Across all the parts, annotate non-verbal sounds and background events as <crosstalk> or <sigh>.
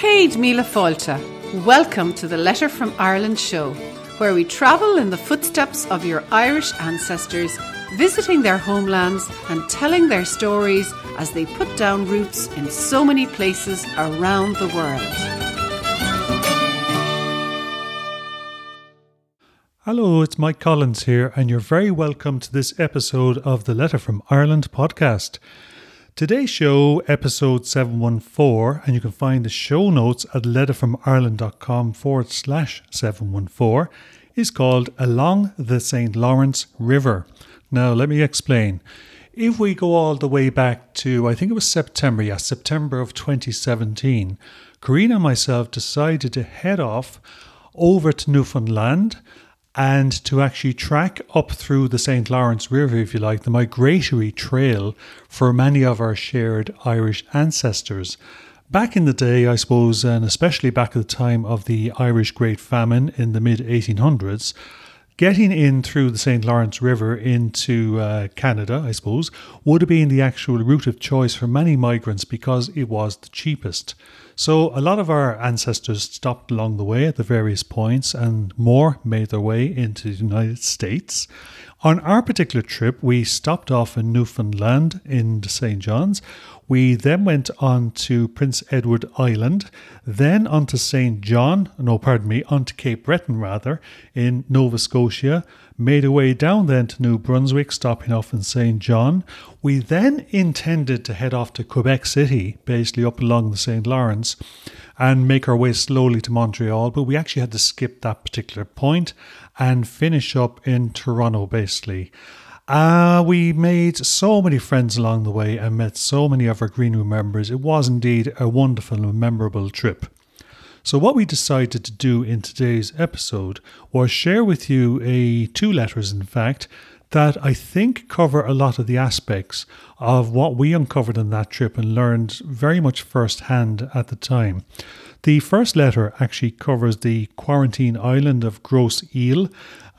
Céad Míle Fáilte. Welcome to the Letter from Ireland show, where we travel in the footsteps of your Irish ancestors, visiting their homelands and telling their stories as they put down roots in so many places around the world. Hello, it's Mike Collins here, and you're very welcome to this episode of the Letter from Ireland podcast. Today's show, episode 714, and you can find the show notes at letterfromireland.com forward slash 714, is called Along the St. Lawrence River. Now, let me explain. If we go all the way back to, I think it was September, yes, September of 2017, Karina and myself decided to head off over to Newfoundland and to actually track up through the St. Lawrence River, if you like, the migratory trail for many of our shared Irish ancestors. Back in the day, I suppose, and especially back at the time of the Irish Great Famine in the mid 1800s, getting in through the St. Lawrence River into uh, Canada, I suppose, would have been the actual route of choice for many migrants because it was the cheapest. So a lot of our ancestors stopped along the way at the various points, and more made their way into the United States. On our particular trip, we stopped off in Newfoundland in St. John's. We then went on to Prince Edward Island, then on to St. John, no, pardon me, on to Cape Breton rather, in Nova Scotia, made our way down then to New Brunswick, stopping off in St. John. We then intended to head off to Quebec City, basically up along the St. Lawrence, and make our way slowly to Montreal, but we actually had to skip that particular point and finish up in Toronto, basically. Uh, we made so many friends along the way and met so many of our Green Room members. It was indeed a wonderful and memorable trip. So, what we decided to do in today's episode was share with you a two letters, in fact, that I think cover a lot of the aspects of what we uncovered on that trip and learned very much firsthand at the time. The first letter actually covers the quarantine island of Grosse Ile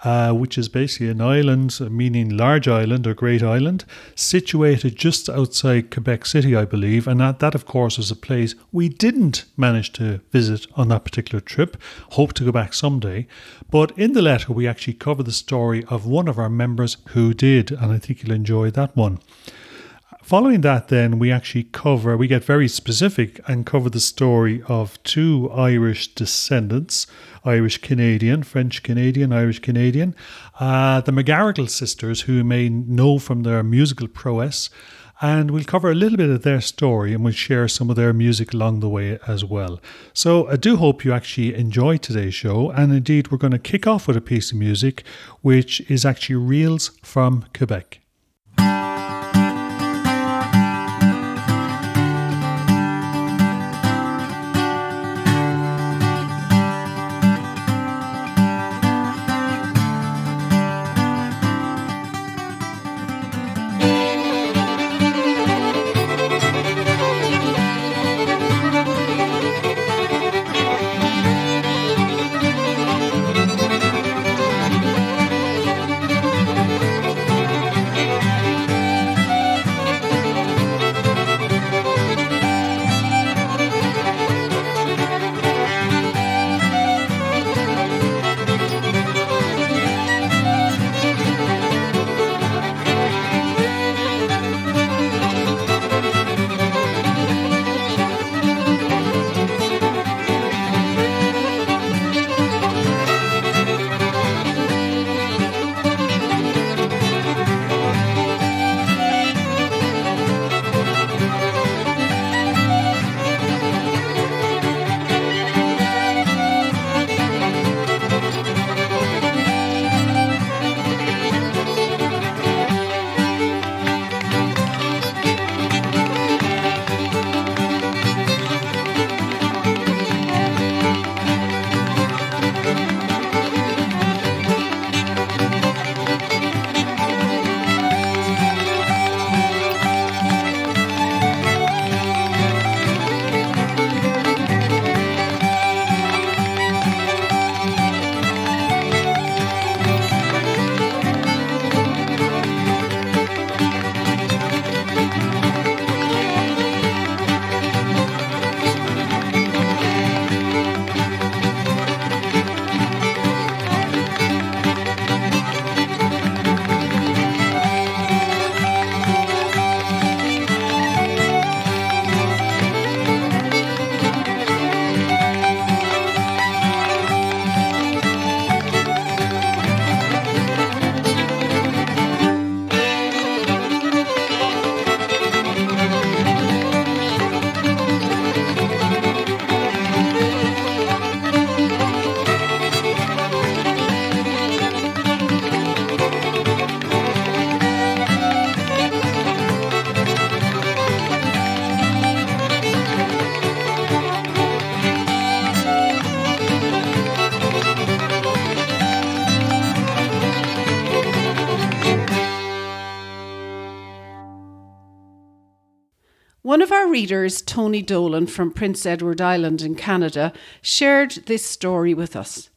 uh, which is basically an island, meaning large island or great island, situated just outside Quebec City, I believe. And that, that, of course, is a place we didn't manage to visit on that particular trip. Hope to go back someday. But in the letter, we actually cover the story of one of our members who did, and I think you'll enjoy that one. Following that, then, we actually cover, we get very specific and cover the story of two Irish descendants Irish Canadian, French Canadian, Irish Canadian, uh, the McGarrigle sisters, who you may know from their musical prowess. And we'll cover a little bit of their story and we'll share some of their music along the way as well. So I do hope you actually enjoy today's show. And indeed, we're going to kick off with a piece of music, which is actually Reels from Quebec. Readers, Tony Dolan from Prince Edward Island in Canada, shared this story with us.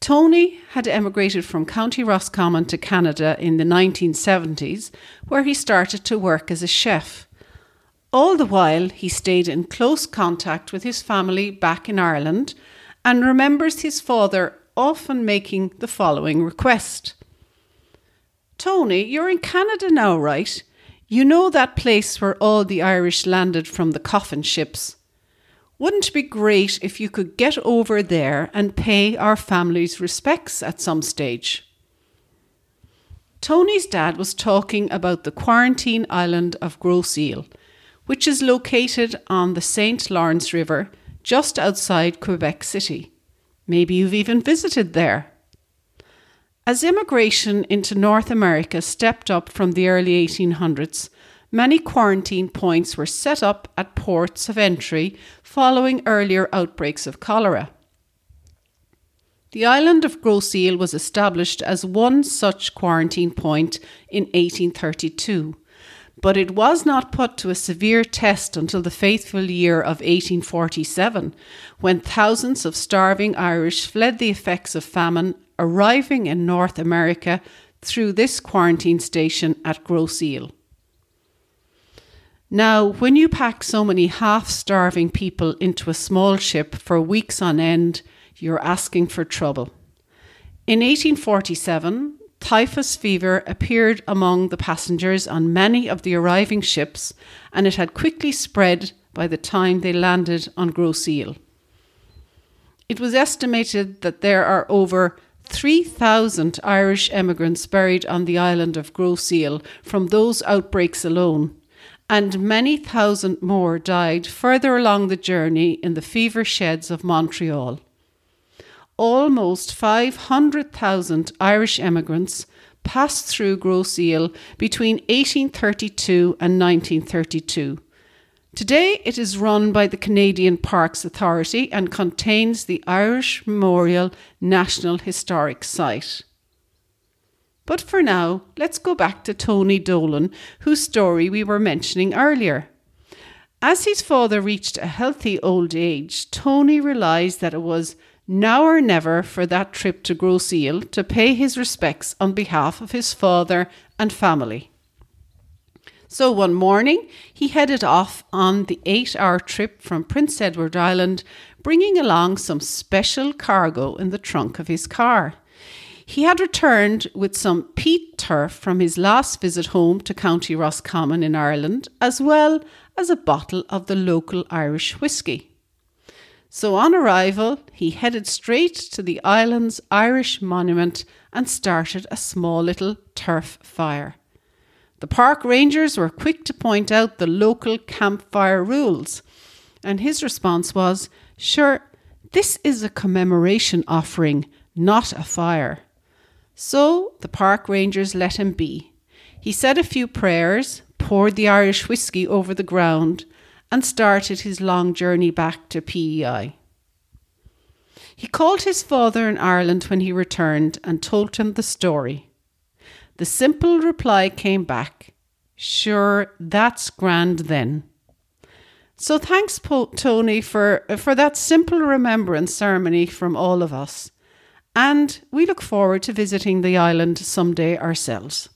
Tony had emigrated from County Roscommon to Canada in the 1970s, where he started to work as a chef. All the while, he stayed in close contact with his family back in Ireland and remembers his father often making the following request Tony, you're in Canada now, right? You know that place where all the Irish landed from the coffin ships. Wouldn't it be great if you could get over there and pay our family's respects at some stage? Tony's dad was talking about the quarantine island of Grosse Ile, which is located on the St. Lawrence River just outside Quebec City. Maybe you've even visited there. As immigration into North America stepped up from the early 1800s, many quarantine points were set up at ports of entry following earlier outbreaks of cholera. The island of Grosse Ile was established as one such quarantine point in 1832, but it was not put to a severe test until the faithful year of 1847, when thousands of starving Irish fled the effects of famine arriving in North America through this quarantine station at Grosse Ile. Now, when you pack so many half starving people into a small ship for weeks on end, you're asking for trouble. In 1847, typhus fever appeared among the passengers on many of the arriving ships, and it had quickly spread by the time they landed on Grosse Ile. It was estimated that there are over 3,000 Irish emigrants buried on the island of Ile from those outbreaks alone, and many thousand more died further along the journey in the fever sheds of Montreal. Almost 500,000 Irish emigrants passed through Ile between 1832 and 1932 Today it is run by the Canadian Parks Authority and contains the Irish Memorial National Historic Site. But for now, let's go back to Tony Dolan, whose story we were mentioning earlier. As his father reached a healthy old age, Tony realised that it was now or never for that trip to Grosse Ile to pay his respects on behalf of his father and family. So one morning, he headed off on the eight hour trip from Prince Edward Island, bringing along some special cargo in the trunk of his car. He had returned with some peat turf from his last visit home to County Roscommon in Ireland, as well as a bottle of the local Irish whiskey. So on arrival, he headed straight to the island's Irish monument and started a small little turf fire. The park rangers were quick to point out the local campfire rules, and his response was, Sure, this is a commemoration offering, not a fire. So the park rangers let him be. He said a few prayers, poured the Irish whiskey over the ground, and started his long journey back to PEI. He called his father in Ireland when he returned and told him the story. The simple reply came back Sure, that's grand then. So thanks, Tony, for, for that simple remembrance ceremony from all of us. And we look forward to visiting the island someday ourselves.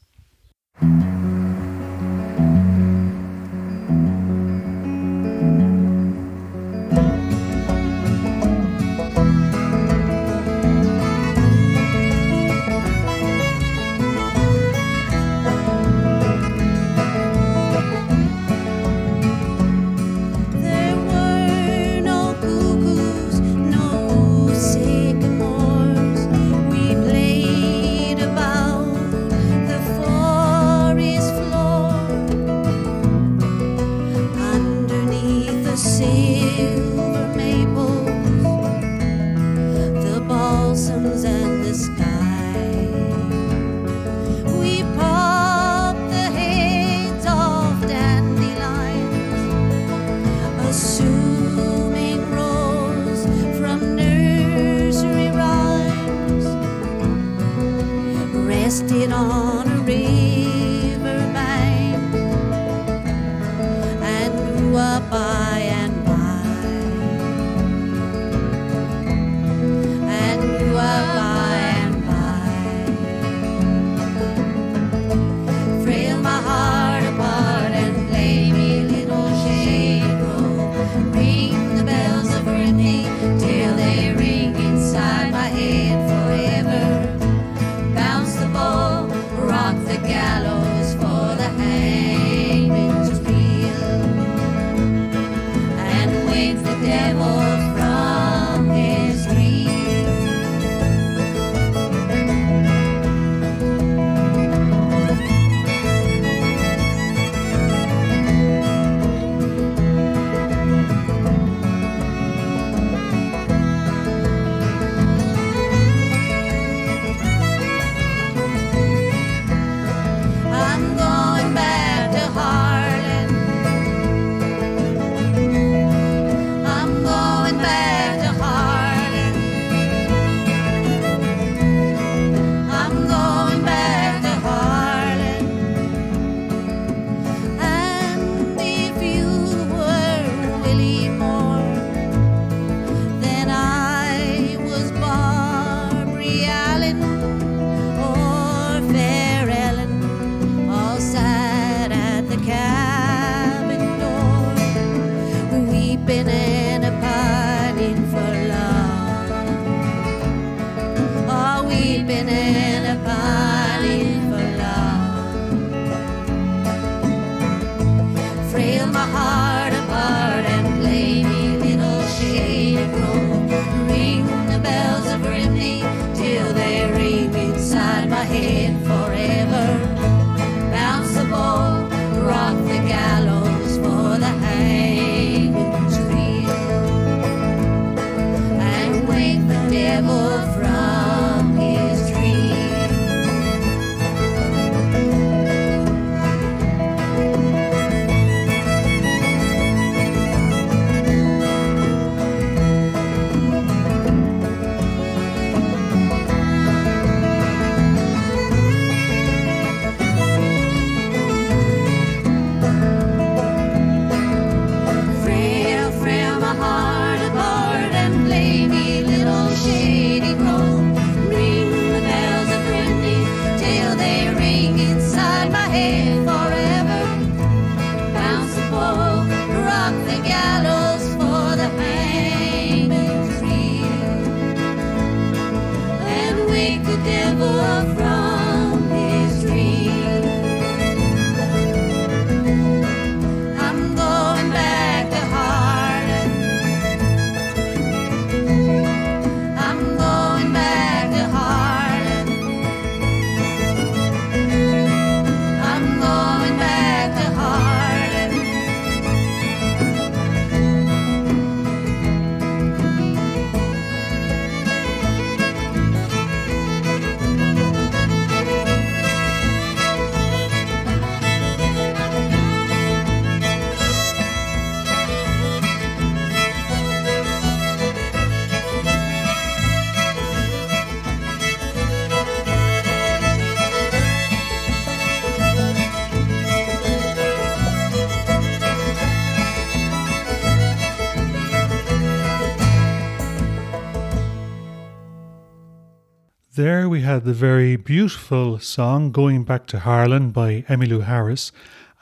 There we had the very beautiful song Going Back to Harlan by Emmylou Harris,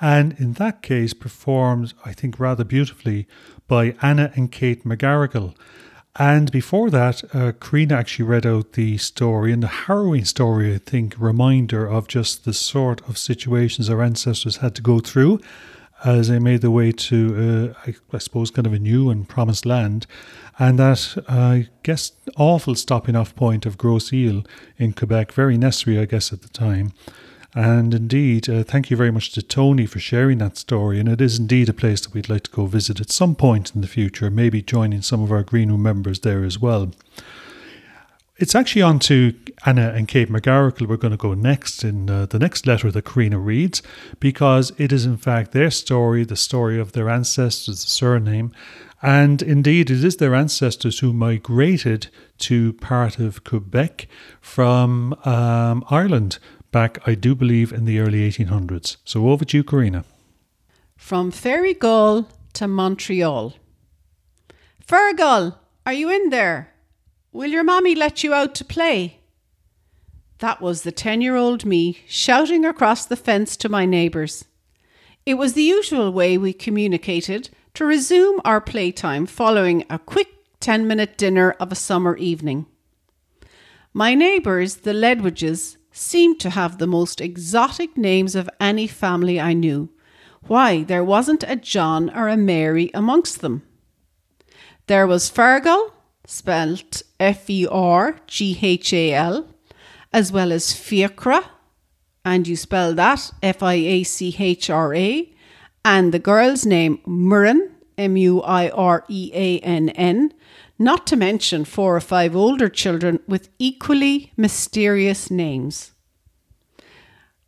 and in that case performed, I think, rather beautifully by Anna and Kate McGarrigle. And before that, uh, Karina actually read out the story, and the harrowing story, I think, reminder of just the sort of situations our ancestors had to go through as they made their way to, uh, I, I, suppose, kind of a new and promised land. And that, uh, I guess, awful stopping off point of Grosse Ile in Quebec, very necessary, I guess, at the time. And indeed, uh, thank you very much to Tony for sharing that story. And it is indeed a place that we'd like to go visit at some point in the future, maybe joining some of our Green Room members there as well. It's actually on to Anna and Kate McGarrigle. We're going to go next in uh, the next letter that Karina reads, because it is in fact their story, the story of their ancestors, surname. And indeed, it is their ancestors who migrated to part of Quebec from um, Ireland back, I do believe, in the early 1800s. So over to you, Karina. From Fergal to Montreal. Fergal, are you in there? Will your mommy let you out to play? That was the 10 year old me shouting across the fence to my neighbours. It was the usual way we communicated to resume our playtime following a quick 10 minute dinner of a summer evening. My neighbours, the Ledwidges, seemed to have the most exotic names of any family I knew. Why, there wasn't a John or a Mary amongst them. There was Fergal, spelt F E R G H A L, as well as Fiachra, and you spell that F I A C H R A, and the girl's name Muireann, M U I R E A N N, not to mention four or five older children with equally mysterious names.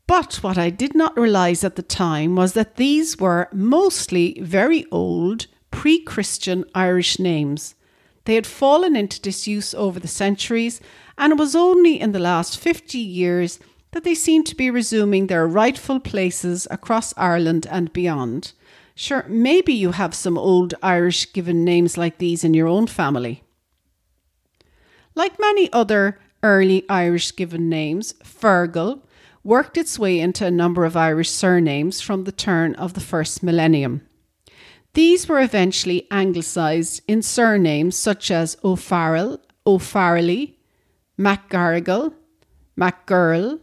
But what I did not realise at the time was that these were mostly very old, pre Christian Irish names they had fallen into disuse over the centuries, and it was only in the last 50 years that they seemed to be resuming their rightful places across Ireland and beyond. Sure, maybe you have some old Irish given names like these in your own family. Like many other early Irish given names, Fergal worked its way into a number of Irish surnames from the turn of the first millennium. These were eventually anglicised in surnames such as O'Farrell, O'Farrelly, MacGarrigle, MacGirl,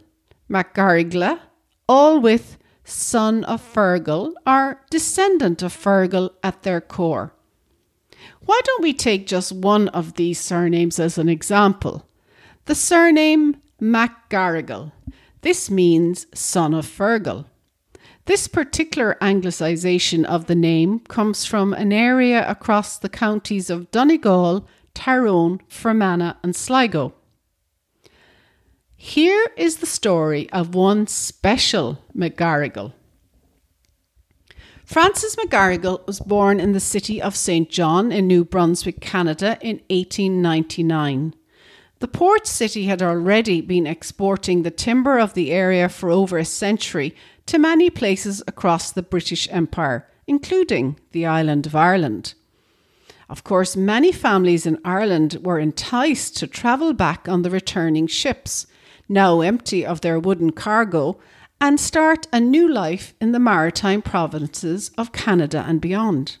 MacGarrigla, all with son of Fergal or descendant of Fergal at their core. Why don't we take just one of these surnames as an example? The surname MacGarrigle. This means son of Fergal. This particular anglicisation of the name comes from an area across the counties of Donegal, Tyrone, Fermanagh, and Sligo. Here is the story of one special McGarrigle. Francis McGarrigle was born in the city of St. John in New Brunswick, Canada in 1899. The port city had already been exporting the timber of the area for over a century to many places across the British Empire, including the island of Ireland. Of course, many families in Ireland were enticed to travel back on the returning ships, now empty of their wooden cargo, and start a new life in the maritime provinces of Canada and beyond.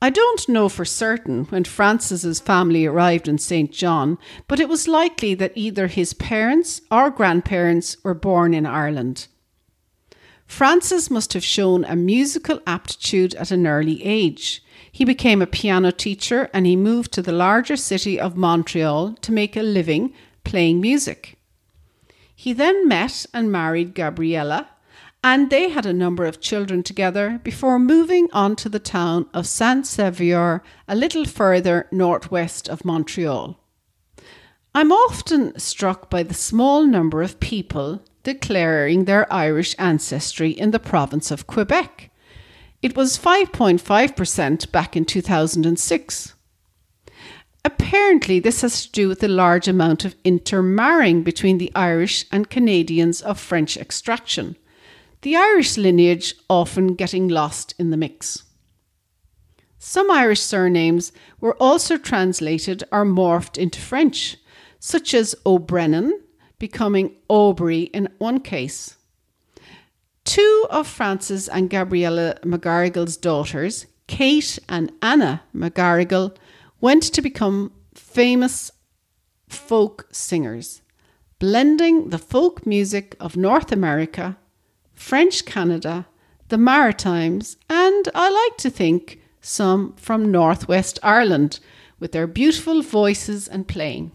I don't know for certain when Francis's family arrived in St. John, but it was likely that either his parents or grandparents were born in Ireland. Francis must have shown a musical aptitude at an early age. He became a piano teacher and he moved to the larger city of Montreal to make a living playing music. He then met and married Gabriella, and they had a number of children together before moving on to the town of Saint Sauveur, a little further northwest of Montreal. I'm often struck by the small number of people declaring their Irish ancestry in the province of Quebec. It was 5.5% back in 2006. Apparently, this has to do with the large amount of intermarrying between the Irish and Canadians of French extraction, the Irish lineage often getting lost in the mix. Some Irish surnames were also translated or morphed into French, such as O'Brennan becoming Aubrey in one case. Two of Francis and Gabriella McGarrigle's daughters, Kate and Anna McGarrigle, went to become famous folk singers, blending the folk music of North America, French Canada, the Maritimes, and I like to think some from Northwest Ireland with their beautiful voices and playing.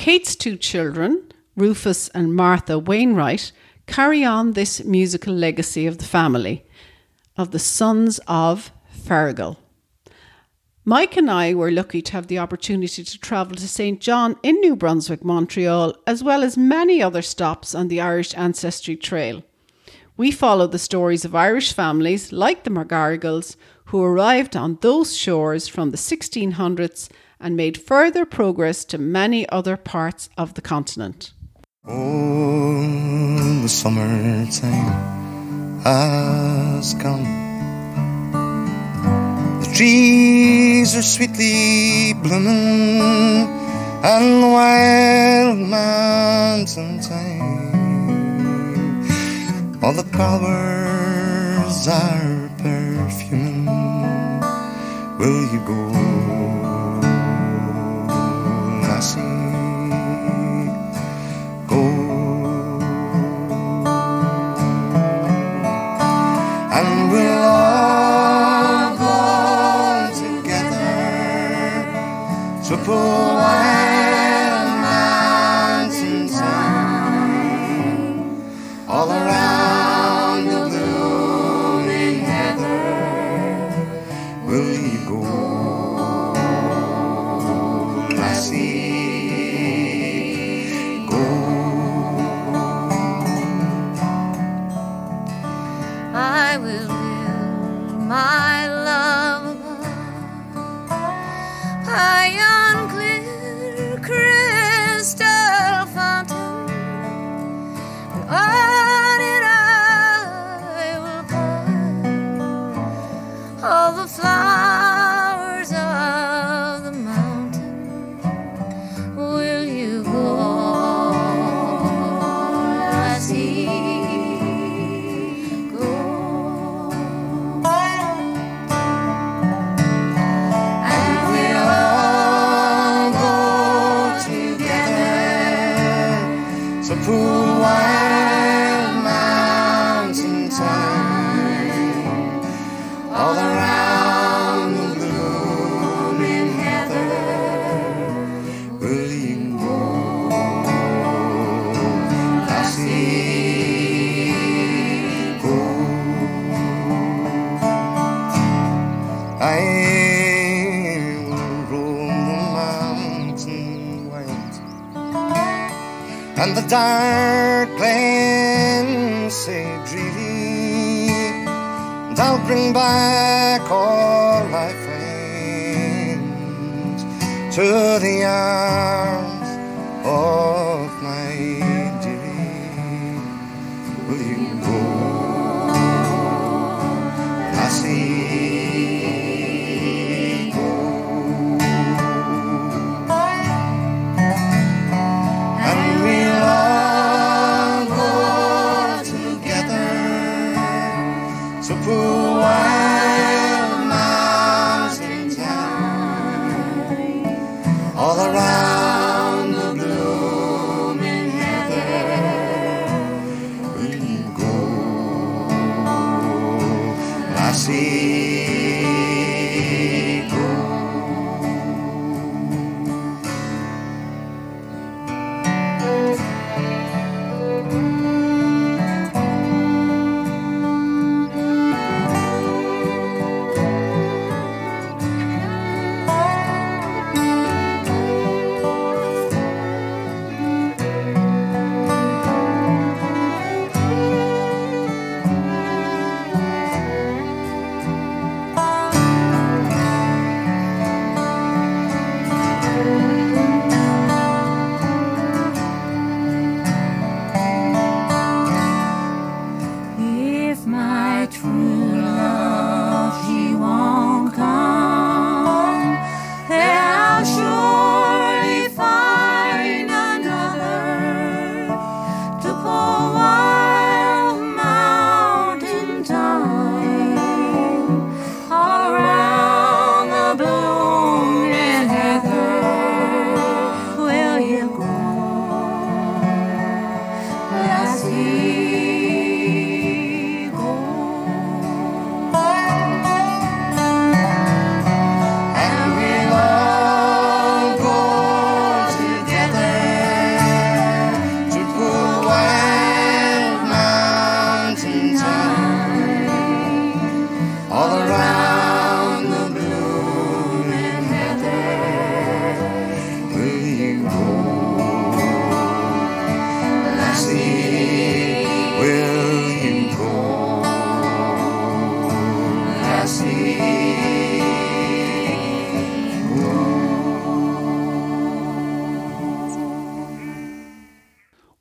Kate's two children, Rufus and Martha Wainwright, carry on this musical legacy of the family, of the sons of Fergal. Mike and I were lucky to have the opportunity to travel to St. John in New Brunswick, Montreal, as well as many other stops on the Irish Ancestry Trail. We followed the stories of Irish families like the McGarrigles who arrived on those shores from the 1600s and made further progress to many other parts of the continent. Oh, the summertime has come. The trees are sweetly blooming, and the wild mountain thyme. All the flowers are perfuming. Will you go? see dark plains say dream and I'll bring back all my friends to the arms of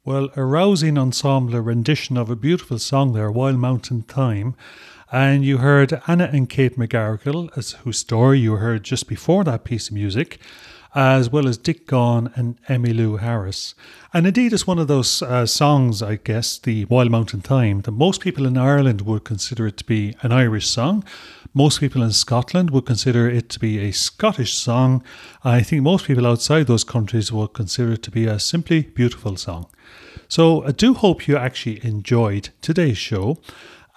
Well, a rousing ensemble rendition of a beautiful song there, Wild Mountain Thyme. And you heard Anna and Kate McGarrigle, as whose story you heard just before that piece of music, as well as Dick Gaughan and Emmylou Harris. And indeed, it's one of those uh, songs, I guess, the Wild Mountain Thyme, that most people in Ireland would consider it to be an Irish song. Most people in Scotland would consider it to be a Scottish song. I think most people outside those countries would consider it to be a simply beautiful song. So I do hope you actually enjoyed today's show.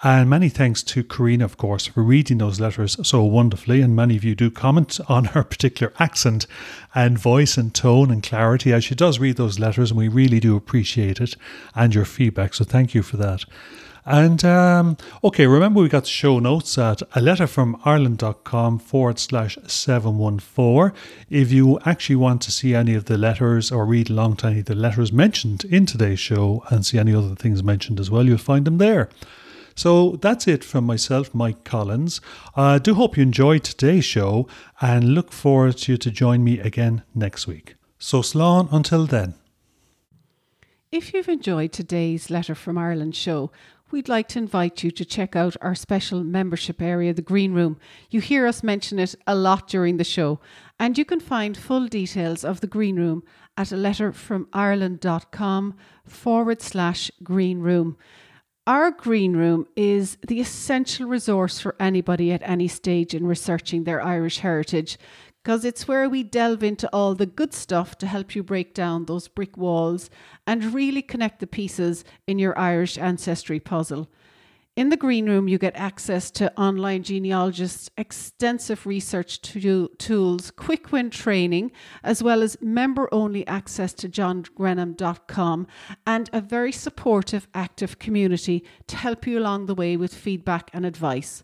And many thanks to Karina, of course, for reading those letters so wonderfully. And many of you do comment on her <laughs> particular accent and voice and tone and clarity as she does read those letters. And we really do appreciate it and your feedback. So thank you for that. And um, okay, remember we got show notes at a letter from Ireland.com forward slash 714. If you actually want to see any of the letters or read along to any of the letters mentioned in today's show and see any other things mentioned as well, you'll find them there. So that's it from myself, Mike Collins. I do hope you enjoyed today's show and look forward to you to join me again next week. So, slán until then. If you've enjoyed today's Letter from Ireland show, we'd like to invite you to check out our special membership area, the Green Room. You hear us mention it a lot during the show, and you can find full details of the Green Room at a letterfromireland.com forward slash green room. Our green room is the essential resource for anybody at any stage in researching their Irish heritage because it's where we delve into all the good stuff to help you break down those brick walls and really connect the pieces in your Irish ancestry puzzle. In the green room, you get access to online genealogists, extensive research to tools, quick win training, as well as member only access to johngrenham.com and a very supportive, active community to help you along the way with feedback and advice.